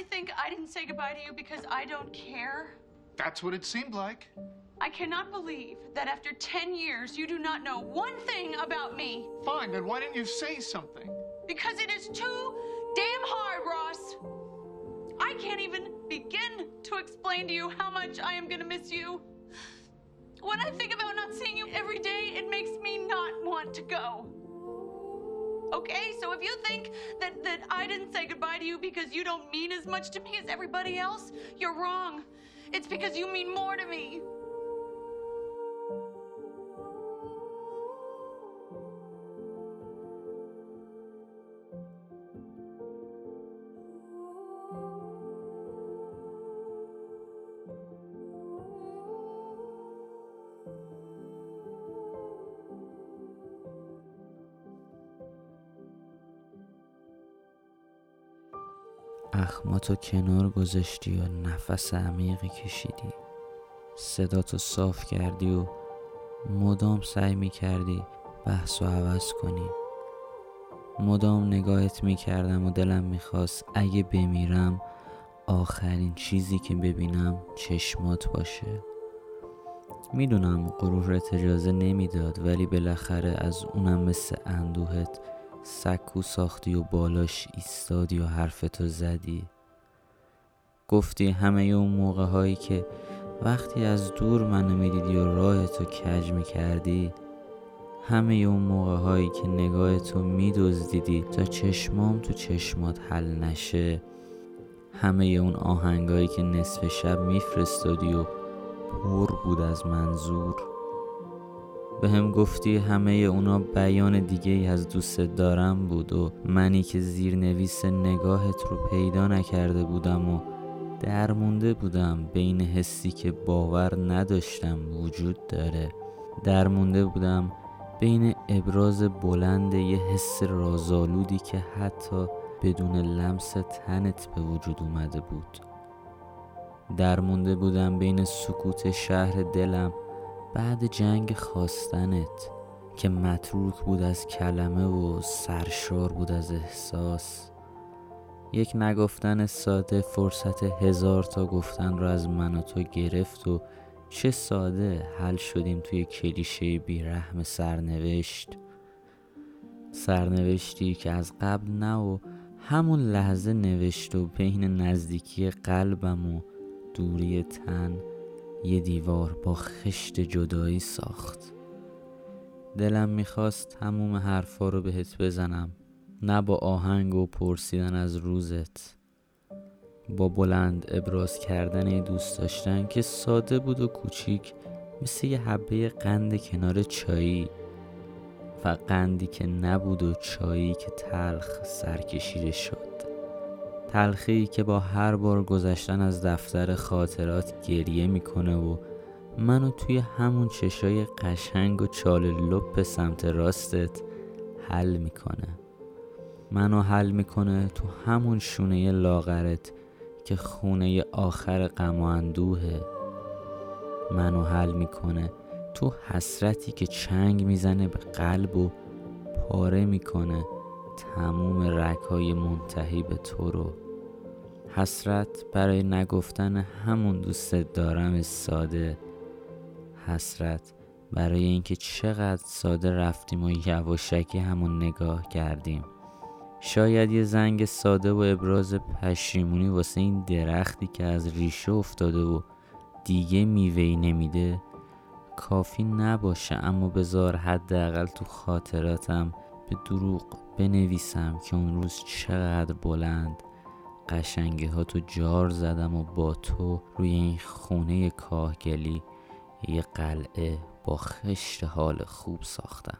really think I didn't say goodbye to you because I don't care? That's what it seemed like. I cannot believe that after 10 years you do not know one thing about me. Fine, then why didn't you say something? Because it is too damn hard, Ross. I can't even begin to explain to you how much I am gonna miss you. When I think about not seeing you every day, it makes me not want to go. Okay, so if you think that, that I didn't say goodbye to you because you don't mean as much to me as everybody else, you're wrong. It's because you mean more to me. اخماتو کنار گذاشتی و نفس عمیقی کشیدی. صداتو صاف کردی و مدام سعی می‌کردی بحث و عوض کنی. مدام نگاهت می‌کردم و دلم می‌خواست اگه بمیرم آخرین چیزی که ببینم چشمات باشه. می‌دونم غرورت اجازه نمی‌داد ولی بالاخره از اونم مثل اندوهت سکو ساختی و بالاش ایستادی و حرفتو زدی. گفتی همه اون موقع هایی که وقتی از دور منو می‌دیدی و راهتو کج می‌کردی همه اون موقع هایی که نگاهتو میدزدیدی تا چشمام تو چشمات حل نشه. همه اون آهنگایی که نصف شب میفرستادی و پر بود از منظور. به هم گفتی همه اونا بیان دیگه ای از دوست دارم بود و منی که زیرنویس نگاهت رو پیدا نکرده بودم و درمونده بودم بین حسی که باور نداشتم وجود داره. درمونده بودم بین ابراز بلند یه حس رازآلودی که حتی بدون لمس تنت به وجود اومده بود. درمونده بودم بین سکوت شهر دلم بعد جنگ خواستنت که متروک بود از کلمه و سرشار بود از احساس. یک نگفتن ساده فرصت هزار تا گفتن رو از من و تو گرفت و چه ساده حل شدیم توی کلیشه بیرحم سرنوشت. سرنوشتی که از قبل نه و همون لحظه نوشت و بین نزدیکی قلبم و دوری تن. یه دیوار با خشت جدایی ساخت. دلم می‌خواست تموم حرفا رو بهت بزنم نه با آهنگ و پرسیدن از روزت. با بلند ابراز کردن دوست داشتن که ساده بود و کوچیک مثل یه حبه قند کنار چایی. و قندی که نبود و چایی که تلخ سرکشیده شد. تلخی که با هر بار گذشتن از دفتر خاطرات گریه می‌کنه و منو توی همون چشای قشنگ و چال لپ سمت راستت حل می‌کنه. منو حل می‌کنه تو همون شونه لاغرت که خونه آخر غم و اندوهه. منو حل می‌کنه تو حسرتی که چنگ می‌زنه به قلب و پاره می‌کنه. تموم رکهای منتهی به تو رو. حسرت برای نگفتن همون دوست دارم ساده. حسرت برای اینکه چقدر ساده رفتیم و یواشکی همون نگاه کردیم. شاید یه زنگ ساده و ابراز پشیمونی واسه این درختی که از ریشه افتاده و دیگه میوهی نمیده کافی نباشه اما بذار حداقل تو خاطراتم به دروغ بنویسم که اون روز چقدر بلند قشنگی ها تو جار زدم و با تو روی این خونه کاهگلی یه قلعه با خشت حال خوب ساختم.